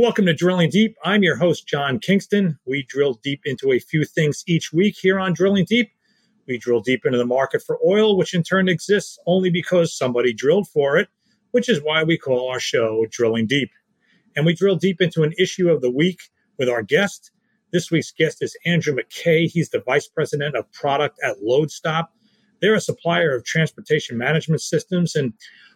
Welcome to Drilling Deep. I'm your host, John Kingston. We drill deep into a few things each week here on Drilling Deep. We drill deep into the market for oil, which in turn exists only because somebody drilled for it, which is why we call our show Drilling Deep. And we drill deep into an issue of the week with our guest. This week's guest is Andrew McKay. He's the Vice President of Product at Loadstop. They're a supplier of transportation management systems. And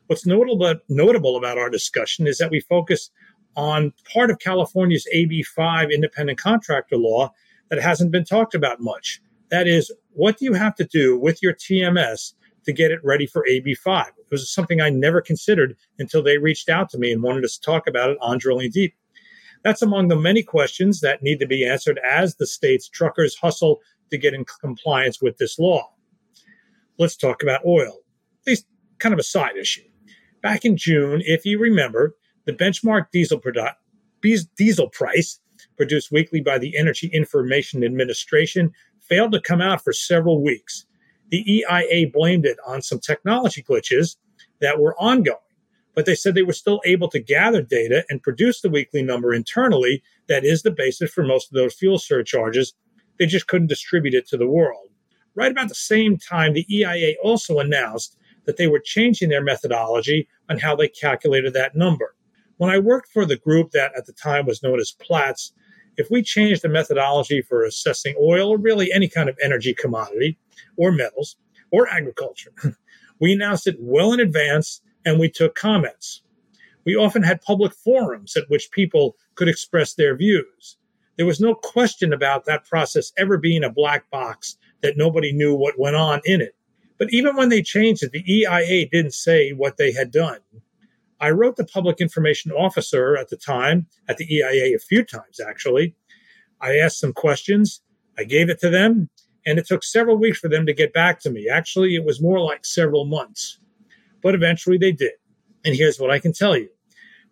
what's notable, notable about our discussion is that we focus on part of California's AB5 independent contractor law that hasn't been talked about much. That is, what do you have to do with your TMS to get it ready for AB5? It was something I never considered until they reached out to me and wanted us to talk about it on Drilling Deep. That's among the many questions that need to be answered as the state's truckers hustle to get in compliance with this law. Let's talk about oil, at least kind of a side issue. Back in June, if you remember, the benchmark diesel, produ- diesel price produced weekly by the Energy Information Administration failed to come out for several weeks. The EIA blamed it on some technology glitches that were ongoing, but they said they were still able to gather data and produce the weekly number internally that is the basis for most of those fuel surcharges. They just couldn't distribute it to the world. Right about the same time, the EIA also announced that they were changing their methodology on how they calculated that number. When I worked for the group that at the time was known as Platts, if we changed the methodology for assessing oil or really any kind of energy commodity or metals or agriculture, we announced it well in advance and we took comments. We often had public forums at which people could express their views. There was no question about that process ever being a black box that nobody knew what went on in it. But even when they changed it, the EIA didn't say what they had done. I wrote the public information officer at the time, at the EIA a few times actually. I asked some questions, I gave it to them, and it took several weeks for them to get back to me. Actually, it was more like several months. But eventually they did. And here's what I can tell you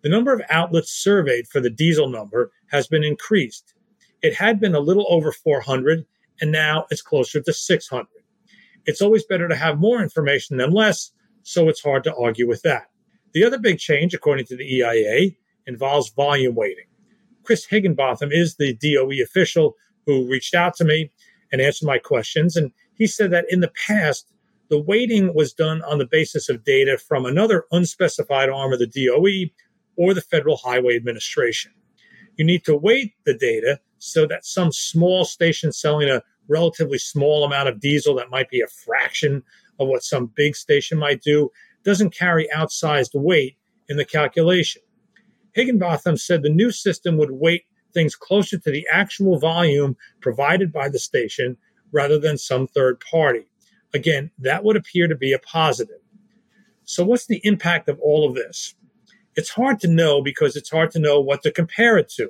the number of outlets surveyed for the diesel number has been increased. It had been a little over 400, and now it's closer to 600. It's always better to have more information than less, so it's hard to argue with that. The other big change, according to the EIA, involves volume weighting. Chris Higginbotham is the DOE official who reached out to me and answered my questions. And he said that in the past, the weighting was done on the basis of data from another unspecified arm of the DOE or the Federal Highway Administration. You need to weight the data so that some small station selling a relatively small amount of diesel that might be a fraction of what some big station might do doesn't carry outsized weight in the calculation. Higginbotham said the new system would weight things closer to the actual volume provided by the station rather than some third party. Again, that would appear to be a positive. So, what's the impact of all of this? It's hard to know because it's hard to know what to compare it to.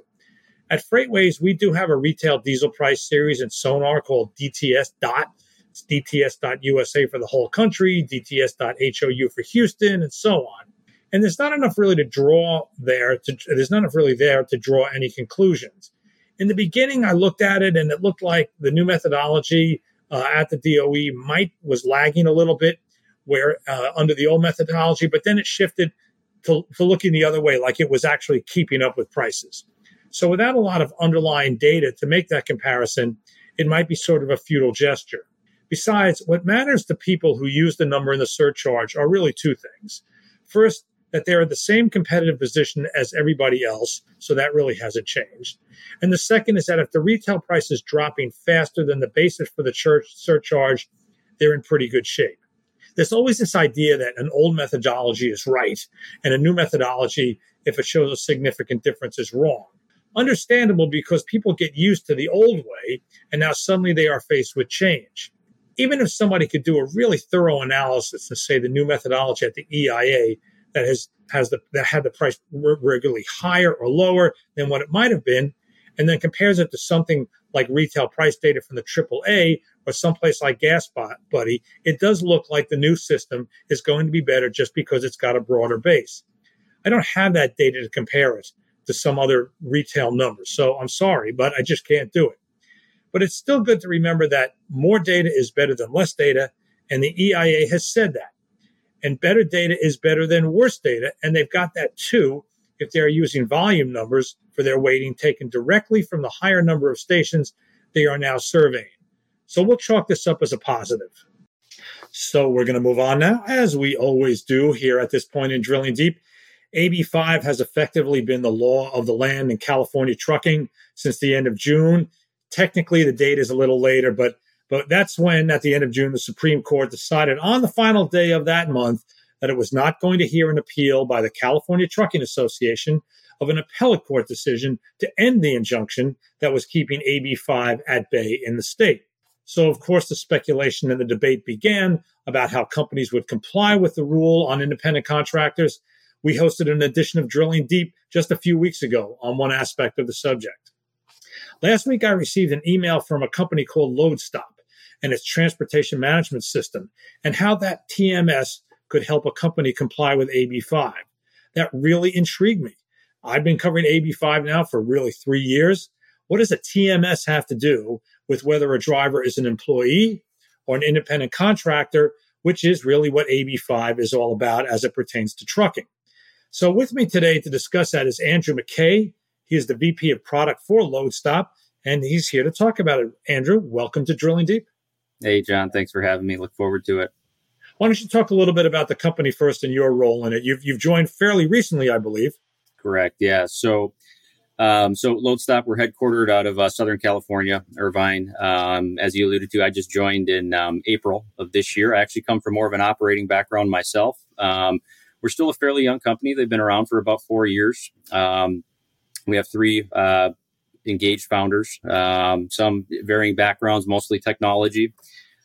At FreightWaves, we do have a retail diesel price series in Sonar called DTS Dot it's DTS.USA for the whole country, DTS.HOU for Houston, and so on. And there's not enough really to draw there. To, there's not enough really there to draw any conclusions. In the beginning, I looked at it and it looked like the new methodology uh, at the DOE might was lagging a little bit, where uh, under the old methodology, but then it shifted to, to looking the other way, like it was actually keeping up with prices. So without a lot of underlying data to make that comparison, it might be sort of a futile gesture. Besides, what matters to people who use the number in the surcharge are really two things. First, that they're in the same competitive position as everybody else, so that really hasn't changed. And the second is that if the retail price is dropping faster than the basis for the church surcharge, they're in pretty good shape. There's always this idea that an old methodology is right and a new methodology, if it shows a significant difference, is wrong. Understandable because people get used to the old way and now suddenly they are faced with change even if somebody could do a really thorough analysis and say the new methodology at the EIA that has has the that had the price regularly higher or lower than what it might have been, and then compares it to something like retail price data from the AAA or someplace like Gas Buddy, it does look like the new system is going to be better just because it's got a broader base. I don't have that data to compare it to some other retail numbers, so I'm sorry, but I just can't do it. But it's still good to remember that more data is better than less data. And the EIA has said that. And better data is better than worse data. And they've got that too if they are using volume numbers for their weighting taken directly from the higher number of stations they are now surveying. So we'll chalk this up as a positive. So we're going to move on now, as we always do here at this point in Drilling Deep. AB5 has effectively been the law of the land in California trucking since the end of June. Technically, the date is a little later, but but that's when, at the end of June, the Supreme Court decided on the final day of that month that it was not going to hear an appeal by the California Trucking Association of an appellate court decision to end the injunction that was keeping AB5 at bay in the state. So, of course, the speculation and the debate began about how companies would comply with the rule on independent contractors. We hosted an edition of Drilling Deep just a few weeks ago on one aspect of the subject. Last week, I received an email from a company called Loadstop and its transportation management system, and how that TMS could help a company comply with AB5. That really intrigued me. I've been covering AB5 now for really three years. What does a TMS have to do with whether a driver is an employee or an independent contractor, which is really what AB5 is all about as it pertains to trucking? So, with me today to discuss that is Andrew McKay. He is the VP of product for Loadstop, and he's here to talk about it. Andrew, welcome to Drilling Deep. Hey, John, thanks for having me. Look forward to it. Why don't you talk a little bit about the company first and your role in it? You've, you've joined fairly recently, I believe. Correct. Yeah. So, um, so Loadstop, we're headquartered out of uh, Southern California, Irvine. Um, as you alluded to, I just joined in um, April of this year. I actually come from more of an operating background myself. Um, we're still a fairly young company. They've been around for about four years. Um, we have three uh, engaged founders, um, some varying backgrounds, mostly technology.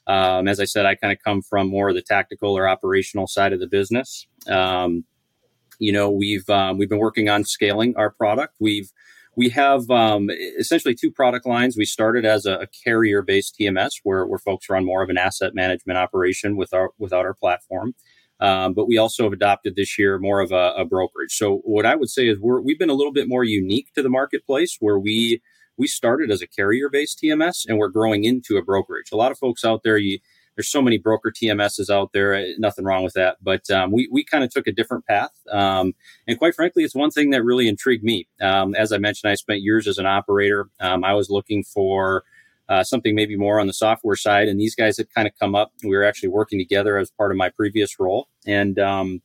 Um, as I said, I kind of come from more of the tactical or operational side of the business. Um, you know, we've um, we've been working on scaling our product. We've we have um, essentially two product lines. We started as a, a carrier-based TMS, where, where folks run more of an asset management operation with our without our platform. Um, but we also have adopted this year more of a, a, brokerage. So what I would say is we're, we've been a little bit more unique to the marketplace where we we started as a carrier based TMS and we're growing into a brokerage. A lot of folks out there, you, there's so many broker TMSs out there. Eh, nothing wrong with that, but um, we we kind of took a different path. Um, and quite frankly, it's one thing that really intrigued me. Um, as I mentioned, I spent years as an operator. Um, I was looking for uh, something maybe more on the software side. And these guys had kind of come up. We were actually working together as part of my previous role, and um,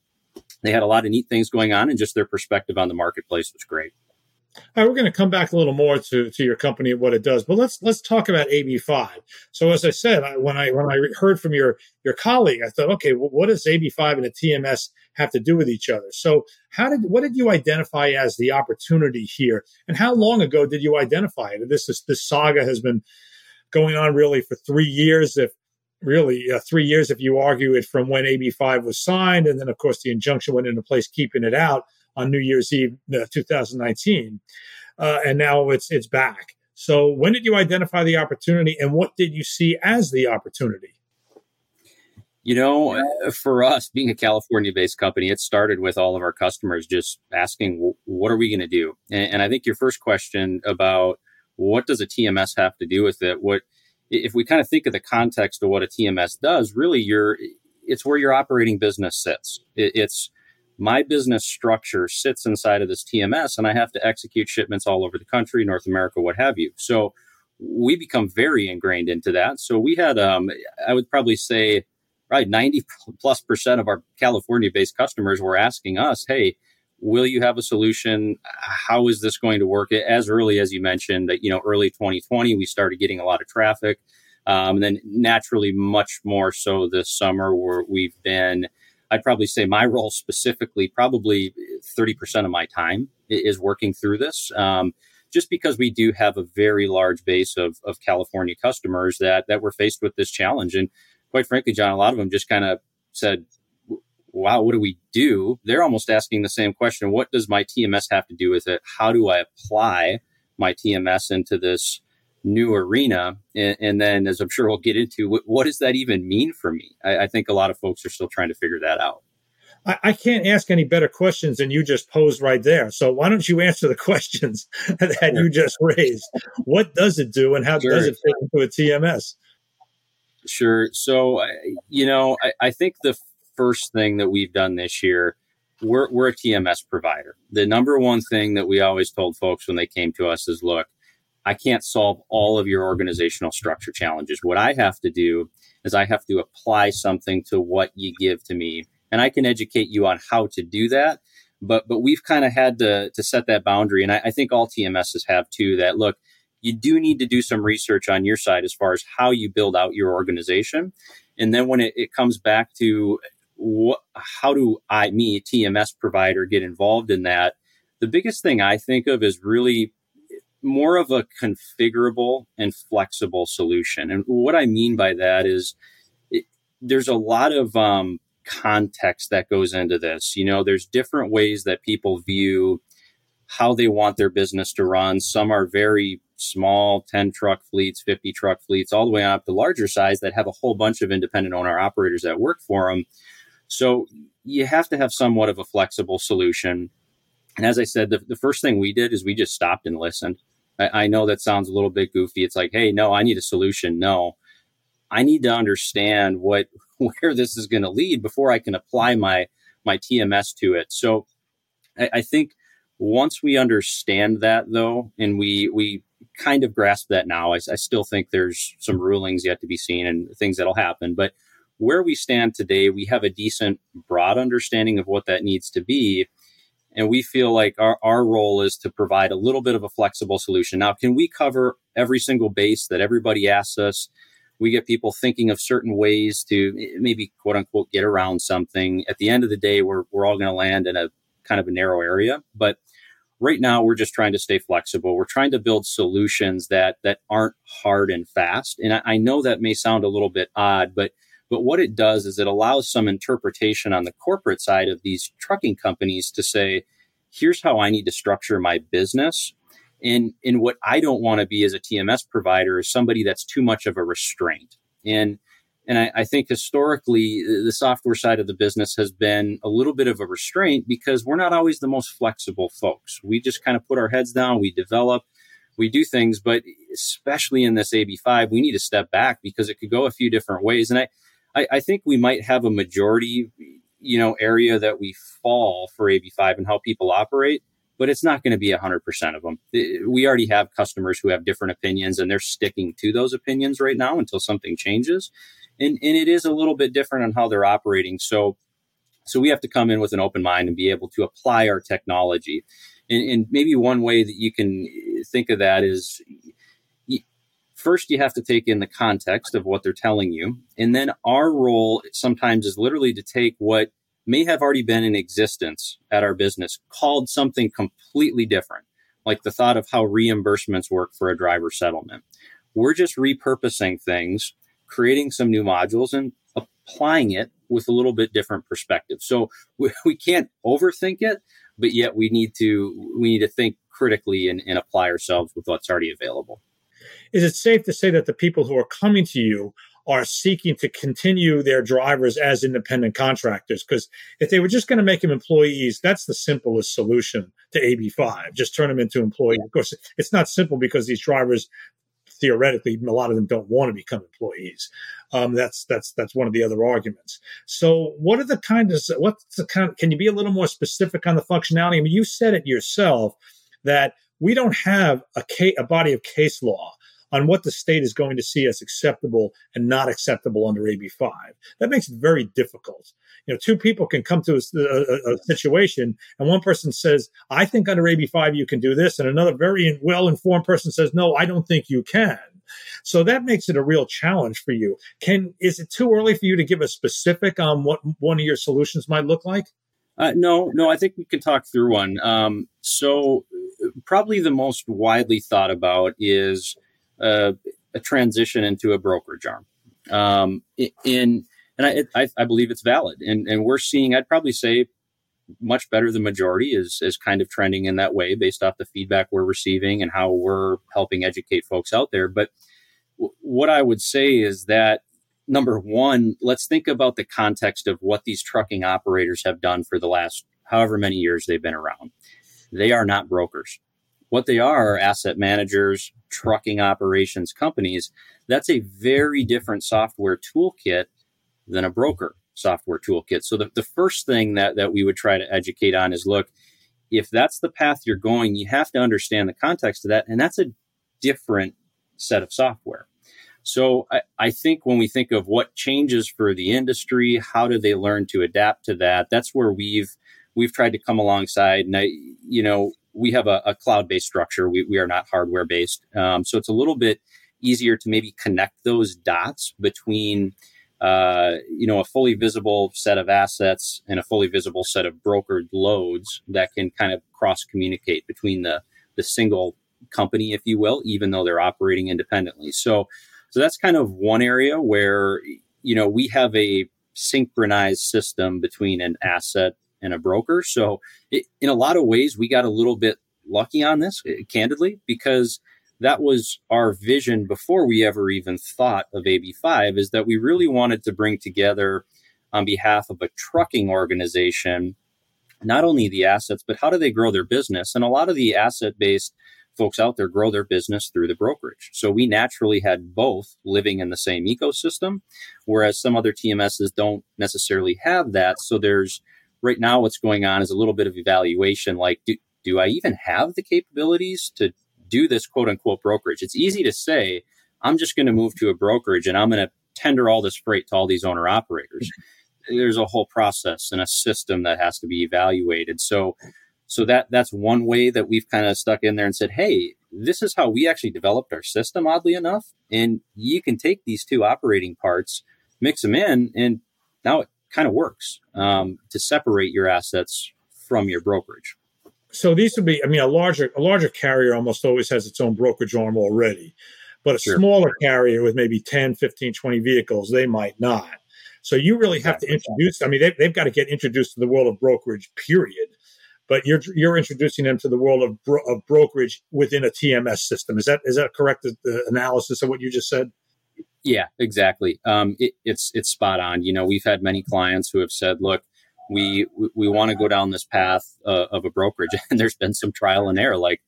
they had a lot of neat things going on, and just their perspective on the marketplace was great. All right, we're going to come back a little more to, to your company and what it does, but let's let's talk about AB5. So, as I said, I, when I when I heard from your your colleague, I thought, okay, well, what does AB5 and a TMS have to do with each other? So, how did what did you identify as the opportunity here, and how long ago did you identify it? This is this saga has been going on really for three years, if really uh, three years, if you argue it from when AB5 was signed. And then, of course, the injunction went into place keeping it out on New Year's Eve, uh, 2019. Uh, and now it's, it's back. So when did you identify the opportunity and what did you see as the opportunity? You know, uh, for us being a California based company, it started with all of our customers just asking, what are we going to do? And, and I think your first question about what does a TMS have to do with it? What if we kind of think of the context of what a TMS does? Really, you're it's where your operating business sits. It, it's my business structure sits inside of this TMS, and I have to execute shipments all over the country, North America, what have you. So we become very ingrained into that. So we had, um, I would probably say, right, 90 plus percent of our California based customers were asking us, hey, will you have a solution? How is this going to work? As early as you mentioned that you know early 2020 we started getting a lot of traffic. Um, and then naturally much more so this summer where we've been i'd probably say my role specifically probably 30% of my time is working through this. Um, just because we do have a very large base of, of california customers that that were faced with this challenge. And quite frankly john a lot of them just kind of said wow, what do we do? They're almost asking the same question. What does my TMS have to do with it? How do I apply my TMS into this new arena? And, and then, as I'm sure we'll get into, what, what does that even mean for me? I, I, think a lot of folks are still trying to figure that out. I, I can't ask any better questions than you just posed right there. So why don't you answer the questions that you just raised? What does it do, and how sure. does it fit into a TMS? Sure. So, uh, you know, I, I think the first thing that we've done this year we're, we're a TMS provider. The number one thing that we always told folks when they came to us is look, I can't solve all of your organizational structure challenges. What I have to do is I have to apply something to what you give to me. And I can educate you on how to do that. But but we've kind of had to to set that boundary. And I, I think all TMSs have too that look, you do need to do some research on your side as far as how you build out your organization. And then when it, it comes back to what, how do I, me, TMS provider, get involved in that? The biggest thing I think of is really more of a configurable and flexible solution. And what I mean by that is it, there's a lot of um, context that goes into this. You know, there's different ways that people view how they want their business to run. Some are very small 10 truck fleets, 50 truck fleets, all the way up to larger size that have a whole bunch of independent owner operators that work for them. So you have to have somewhat of a flexible solution. And as I said, the, the first thing we did is we just stopped and listened. I, I know that sounds a little bit goofy. It's like, hey, no, I need a solution. No, I need to understand what where this is going to lead before I can apply my my TMS to it. So I, I think once we understand that though, and we we kind of grasp that now, I, I still think there's some rulings yet to be seen and things that'll happen, but where we stand today, we have a decent, broad understanding of what that needs to be. And we feel like our, our role is to provide a little bit of a flexible solution. Now, can we cover every single base that everybody asks us? We get people thinking of certain ways to eh, maybe quote unquote get around something. At the end of the day, we're, we're all going to land in a kind of a narrow area. But right now, we're just trying to stay flexible. We're trying to build solutions that, that aren't hard and fast. And I, I know that may sound a little bit odd, but but what it does is it allows some interpretation on the corporate side of these trucking companies to say, here's how I need to structure my business. And, and what I don't want to be as a TMS provider is somebody that's too much of a restraint. And and I, I, think historically, uh, the software side of the business has been a little bit of a restraint because we're not always the most flexible folks. We just kind of put our heads down, we develop, we do things, but especially in this AB5, we need to step back because it could go a few different ways. And I, I, I think we might have a majority, you know, area that we fall for AB5 and how people operate, but it's not going to be 100% of them. We already have customers who have different opinions and they're sticking to those opinions right now until something changes. And, and it is a little bit different on how they're operating. So, so we have to come in with an open mind and be able to apply our technology. And, and maybe one way that you can think of that is first you have to take in the context of what they're telling you. And then our role sometimes is literally to take what may have already been in existence at our business, called something completely different, like the thought of how reimbursements work for a driver settlement. We're just repurposing things, creating some new modules and applying it with a little bit different perspective. So we, we can't overthink it, but yet we need to we need to think critically and, and apply ourselves with what's already available is it safe to say that the people who are coming to you are seeking to continue their drivers as independent contractors? Because if they were just going to make them employees, that's the simplest solution to AB5. Just turn them into employees. Of course, it's not simple because these drivers theoretically a lot of them don't want to become employees um, that's that's that's one of the other arguments so what are the kind of what's the kind can you be a little more specific on the functionality i mean you said it yourself that we don't have a, a body of case law on what the state is going to see as acceptable and not acceptable under AB5. That makes it very difficult. You know, two people can come to a, a, a situation and one person says, I think under AB5 you can do this. And another very well informed person says, no, I don't think you can. So that makes it a real challenge for you. Can is it too early for you to give a specific on what one of your solutions might look like? Uh, no, no, I think we can talk through one. Um, so, probably the most widely thought about is a, a transition into a brokerage arm. Um, in and I, I, believe it's valid, and and we're seeing. I'd probably say much better than majority is is kind of trending in that way based off the feedback we're receiving and how we're helping educate folks out there. But w- what I would say is that number one, let's think about the context of what these trucking operators have done for the last however many years they've been around. They are not brokers. What they are, are asset managers, trucking operations companies. That's a very different software toolkit than a broker. software toolkit. So the, the first thing that, that we would try to educate on is look, if that's the path you're going, you have to understand the context of that. And that's a different set of software. So I, I, think when we think of what changes for the industry, how do they learn to adapt to that? That's where we've we've tried to come alongside. And I, you know, we have a, a cloud based structure. We, we are not hardware based, um, so it's a little bit easier to maybe connect those dots between. Uh, you know, a fully visible set of assets and a fully visible set of brokered loads that can kind of cross communicate between the the single company, if you will, even though they're operating independently. So so that's kind of one area where, you know, we have a synchronized system between an asset and a broker. So it, in a lot of ways, we got a little bit lucky on this, eh, candidly, because that was our vision before we ever even thought of AB5 is that we really wanted to bring together on behalf of a trucking organization not only the assets but how do they grow their business and a lot of the asset based folks out there grow their business through the brokerage. So we naturally had both living in the same ecosystem, whereas some other TMSs don't necessarily have that. So there's right now what's going on is a little bit of evaluation like, do, do I even have the capabilities to do this quote unquote brokerage? It's easy to say, I'm just going to move to a brokerage and I'm going to tender all this freight to all these owner operators. Mm-hmm. There's a whole process and a system that has to be evaluated. So so that that's one way that we've kind of stuck in there and said, hey, this is how we actually developed our system, oddly enough. And you can take these two operating parts, mix them in, and now it kind of works um, to separate your assets from your brokerage. So these would be, I mean, a larger a larger carrier almost always has its own brokerage arm already. But a sure. smaller carrier with maybe 10, 15, 20 vehicles, they might not. So you really have to introduce, I mean, they, they've got to get introduced to the world of brokerage, period but you're you're introducing them to the world of, bro- of brokerage within a TMS system. Is that is that correct? The analysis of what you just said. Yeah, exactly. Um, it, it's it's spot on. You know, we've had many clients who have said, "Look, we we, we want to go down this path uh, of a brokerage," and there's been some trial and error. Like,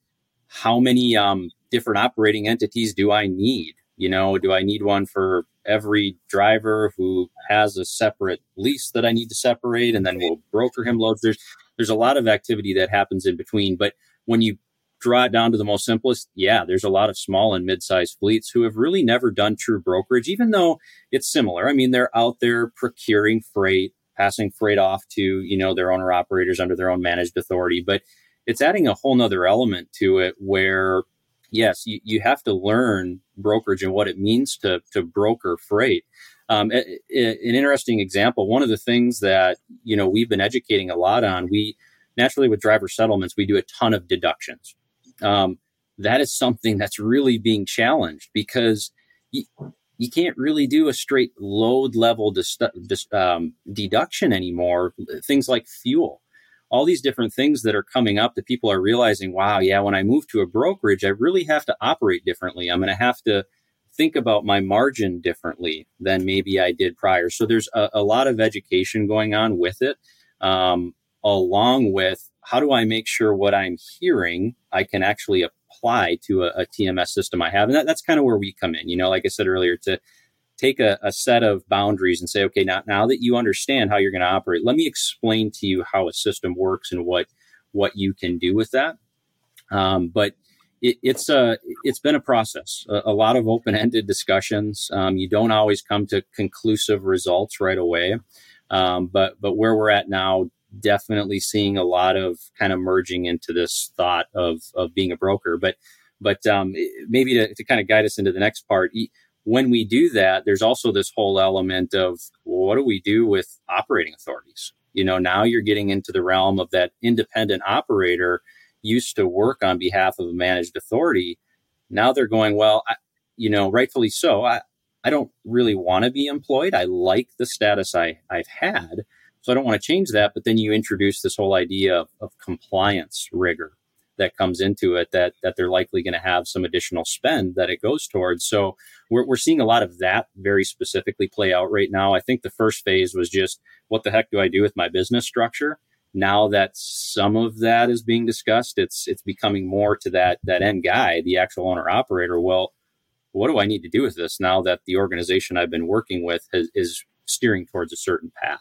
how many um, different operating entities do I need? You know, do I need one for every driver who has a separate lease that I need to separate, and then we'll broker him loads? There's there's a lot of activity that happens in between. But when you draw it down to the most simplest, yeah, there's a lot of small and mid-sized fleets who have really never done true brokerage, even though it's similar. I mean, they're out there procuring freight, passing freight off to, you know, their owner operators under their own managed authority. But it's adding a whole nother element to it where yes, you, you have to learn brokerage and what it means to to broker freight. Um, a, a, an interesting example. One of the things that you know we've been educating a lot on. We naturally with driver settlements we do a ton of deductions. Um, that is something that's really being challenged because you, you can't really do a straight load level dis- dis- um, deduction anymore. Things like fuel, all these different things that are coming up that people are realizing, wow, yeah, when I move to a brokerage, I really have to operate differently. I'm going to have to think about my margin differently than maybe I did prior. So there's a, a lot of education going on with it, um, along with how do I make sure what I'm hearing I can actually apply to a, a TMS system I have, and that, that's kind of where we come in. You know, like I said earlier, to take a, a set of boundaries and say, okay, now now that you understand how you're going to operate, let me explain to you how a system works and what what you can do with that. Um, but it, it's a it's been a process, a, a lot of open ended discussions. Um, you don't always come to conclusive results right away, um, but but where we're at now, definitely seeing a lot of kind of merging into this thought of of being a broker. But but um, maybe to, to kind of guide us into the next part. When we do that, there's also this whole element of well, what do we do with operating authorities? You know, now you're getting into the realm of that independent operator used to work on behalf of a managed authority, now they're going, well, I, you know, rightfully so. I, I don't really want to be employed. I like the status I, I've had. So I don't want to change that. But then you introduce this whole idea of, of compliance rigor that comes into it that, that they're likely going to have some additional spend that it goes towards. So we're, we're seeing a lot of that very specifically play out right now. I think the first phase was just what the heck do I do with my business structure? now that some of that is being discussed, it's it's becoming more to that that end guy, the actual owner operator. Well, what do I need to do with this now that the organization I've been working with has, is steering towards a certain path.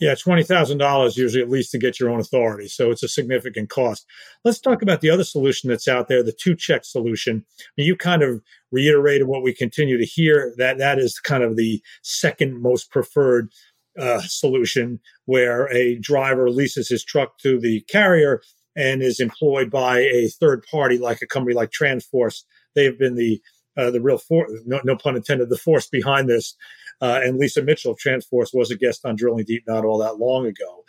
Yeah, twenty thousand dollars usually at least to get your own authority, so it's a significant cost. Let's talk about the other solution that's out there, the two check solution. You kind of reiterated what we continue to hear that that is kind of the second most preferred uh, solution, where a driver leases his truck to the carrier and is employed by a third party, like a company like Transforce. They've been the uh, the real force, no, no, pun intended, the force behind this. Uh, and Lisa Mitchell of Transforce was a guest on Drilling Deep not all that long ago.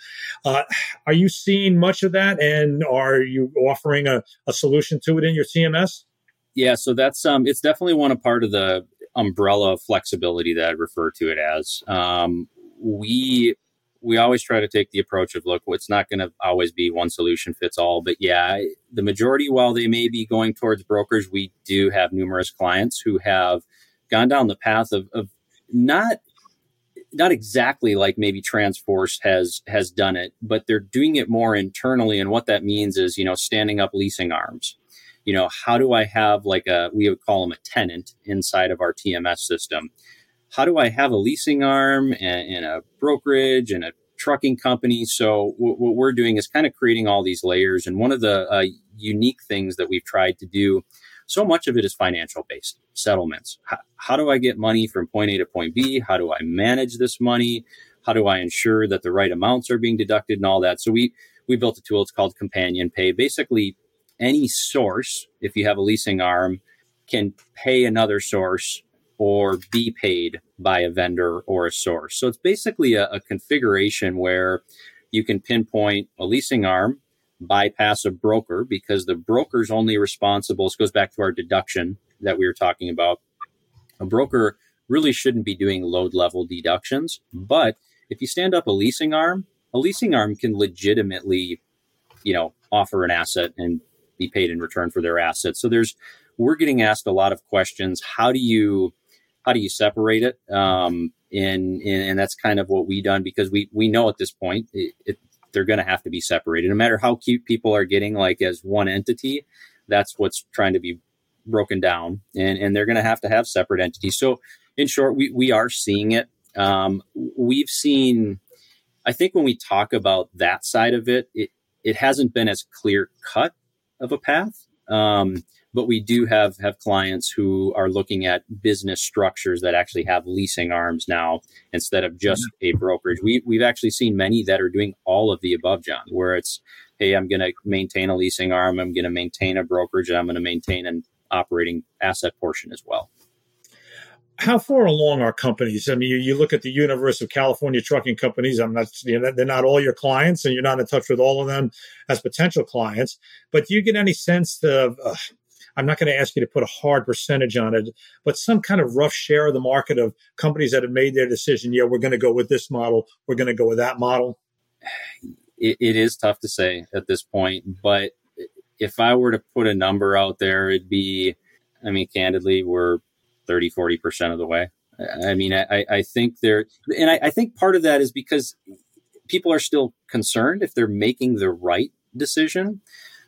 Uh, are you seeing much of that, and are you offering a, a solution to it in your TMS? Yeah, so that's um, it's definitely one a part of the umbrella of flexibility that I refer to it as. Um, we we always try to take the approach of look, it's not going to always be one solution fits all. But yeah, the majority, while they may be going towards brokers, we do have numerous clients who have gone down the path of, of not not exactly like maybe Transforce has has done it, but they're doing it more internally. And what that means is, you know, standing up leasing arms. You know, how do I have like a we would call them a tenant inside of our TMS system? how do I have a leasing arm and, and a brokerage and a trucking company? So w- what we're doing is kind of creating all these layers. And one of the uh, unique things that we've tried to do, so much of it is financial based settlements. How, how do I get money from point A to point B? How do I manage this money? How do I ensure that the right amounts are being deducted and all that? So we we built a tool. It's called Companion Pay. Basically, any source, if you have a leasing arm, can pay another source or be paid by a vendor or a source. So it's basically a, a configuration where you can pinpoint a leasing arm, bypass a broker because the broker's only responsible. This goes back to our deduction that we were talking about. A broker really shouldn't be doing load level deductions, but if you stand up a leasing arm, a leasing arm can legitimately, you know, offer an asset and be paid in return for their assets. So there's we're getting asked a lot of questions. How do you how do you separate it? Um, and, and that's kind of what we done because we we know at this point it, it, they're going to have to be separated. No matter how cute people are getting, like as one entity, that's what's trying to be broken down, and and they're going to have to have separate entities. So, in short, we we are seeing it. Um, we've seen. I think when we talk about that side of it, it it hasn't been as clear cut of a path. Um, but we do have have clients who are looking at business structures that actually have leasing arms now instead of just a brokerage. We we've actually seen many that are doing all of the above, John, where it's hey, I'm going to maintain a leasing arm, I'm going to maintain a brokerage, and I'm going to maintain an operating asset portion as well. How far along are companies? I mean, you, you look at the universe of California trucking companies. I'm not, you know, they're not all your clients, and you're not in touch with all of them as potential clients. But do you get any sense of uh, I'm not going to ask you to put a hard percentage on it, but some kind of rough share of the market of companies that have made their decision. Yeah, we're going to go with this model. We're going to go with that model. it, it is tough to say at this point, but if I were to put a number out there, it'd be, I mean, candidly, we're 30, 40% of the way. I mean, I, I think there, and I, I think part of that is because people are still concerned if they're making the right decision.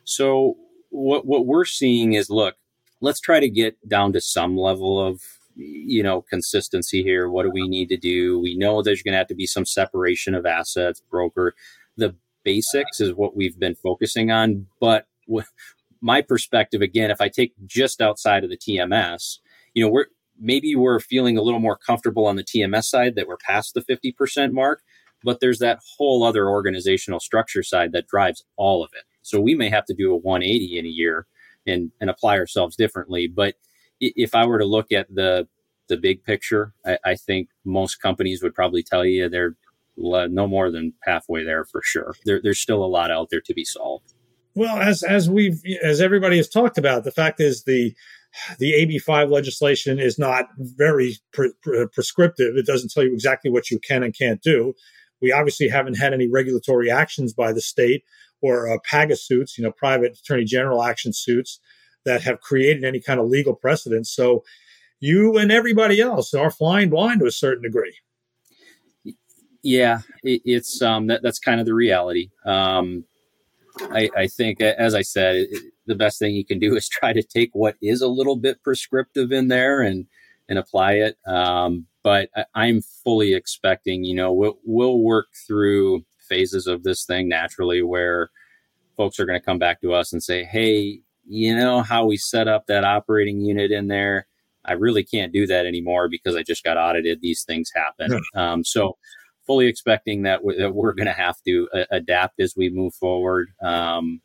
So what what we're seeing is look, let's try to get down to some level of you know consistency here. What do we need to do? We know there's going to have to be some separation of assets, broker. The basics is what we've been focusing on, but my perspective again, if I take just outside of the TMS, you know, we're maybe we're feeling a little more comfortable on the TMS side that we're past the 50% mark, but there's that whole other organizational structure side that drives all of it. So we may have to do a 180 in a year and, and apply ourselves differently. But if I were to look at the the big picture, I, I think most companies would probably tell you they're no more than halfway there for sure. There, there's still a lot out there to be solved. Well, as as we've as everybody has talked about, the fact is the the AB5 legislation is not very pre- pre- prescriptive. It doesn't tell you exactly what you can and can't do. We obviously haven't had any regulatory actions by the state or uh, PAGA suits, you know, private attorney general action suits that have created any kind of legal precedent. So you and everybody else are flying blind to a certain degree. Yeah, it, it's um, that, that's kind of the reality. Um, I, I, think, as I said, it, the best thing you can do is try to take what is a little bit prescriptive in there and and apply it. Um, but I, am fully expecting, you know, we'll, we'll work through phases of this thing naturally where folks are going to come back to us and say, hey, you know how we set up that operating unit in there? I really can't do that anymore because I just got audited. These things happen. Um, so, fully expecting that, w- that we're going to have to uh, adapt as we move forward. Um,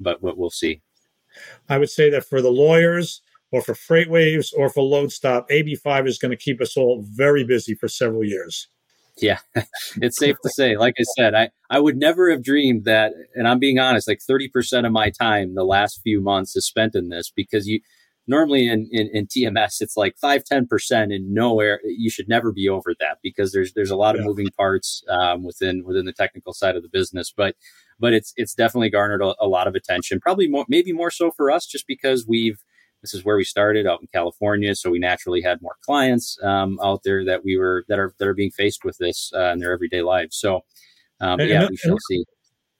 but, but we'll see. I would say that for the lawyers or for FreightWaves or for Loadstop, AB5 is going to keep us all very busy for several years. Yeah, it's safe to say. Like I said, I, I would never have dreamed that, and I'm being honest, like 30% of my time the last few months is spent in this because you normally in, in, in TMS, it's like 5 10% and nowhere. You should never be over that because there's there's a lot of yeah. moving parts um, within within the technical side of the business. But but it's it's definitely garnered a, a lot of attention, probably more, maybe more so for us just because we've this is where we started out in California, so we naturally had more clients um, out there that we were that are that are being faced with this uh, in their everyday lives. So, um, and, yeah, and, we shall see.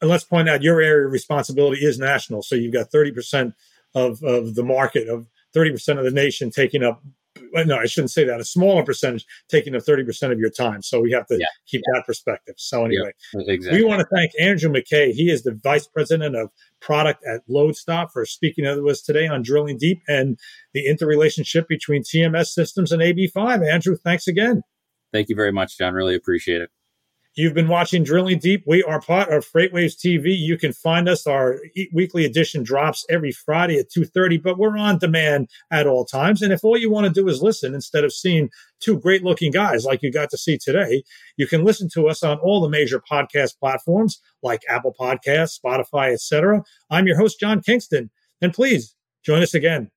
And let's point out your area of responsibility is national, so you've got thirty percent of of the market of thirty percent of the nation taking up no, I shouldn't say that. A smaller percentage taking up 30% of your time. So we have to yeah. keep yeah. that perspective. So anyway, yeah, exactly. we want to thank Andrew McKay. He is the vice president of product at Loadstop for speaking to us today on Drilling Deep and the interrelationship between TMS systems and AB5. Andrew, thanks again. Thank you very much, John. Really appreciate it. You've been watching Drilling Deep. We are part of FreightWaves TV. You can find us. Our weekly edition drops every Friday at 2.30, but we're on demand at all times. And if all you want to do is listen instead of seeing two great looking guys like you got to see today, you can listen to us on all the major podcast platforms like Apple Podcasts, Spotify, etc. I'm your host, John Kingston. And please join us again.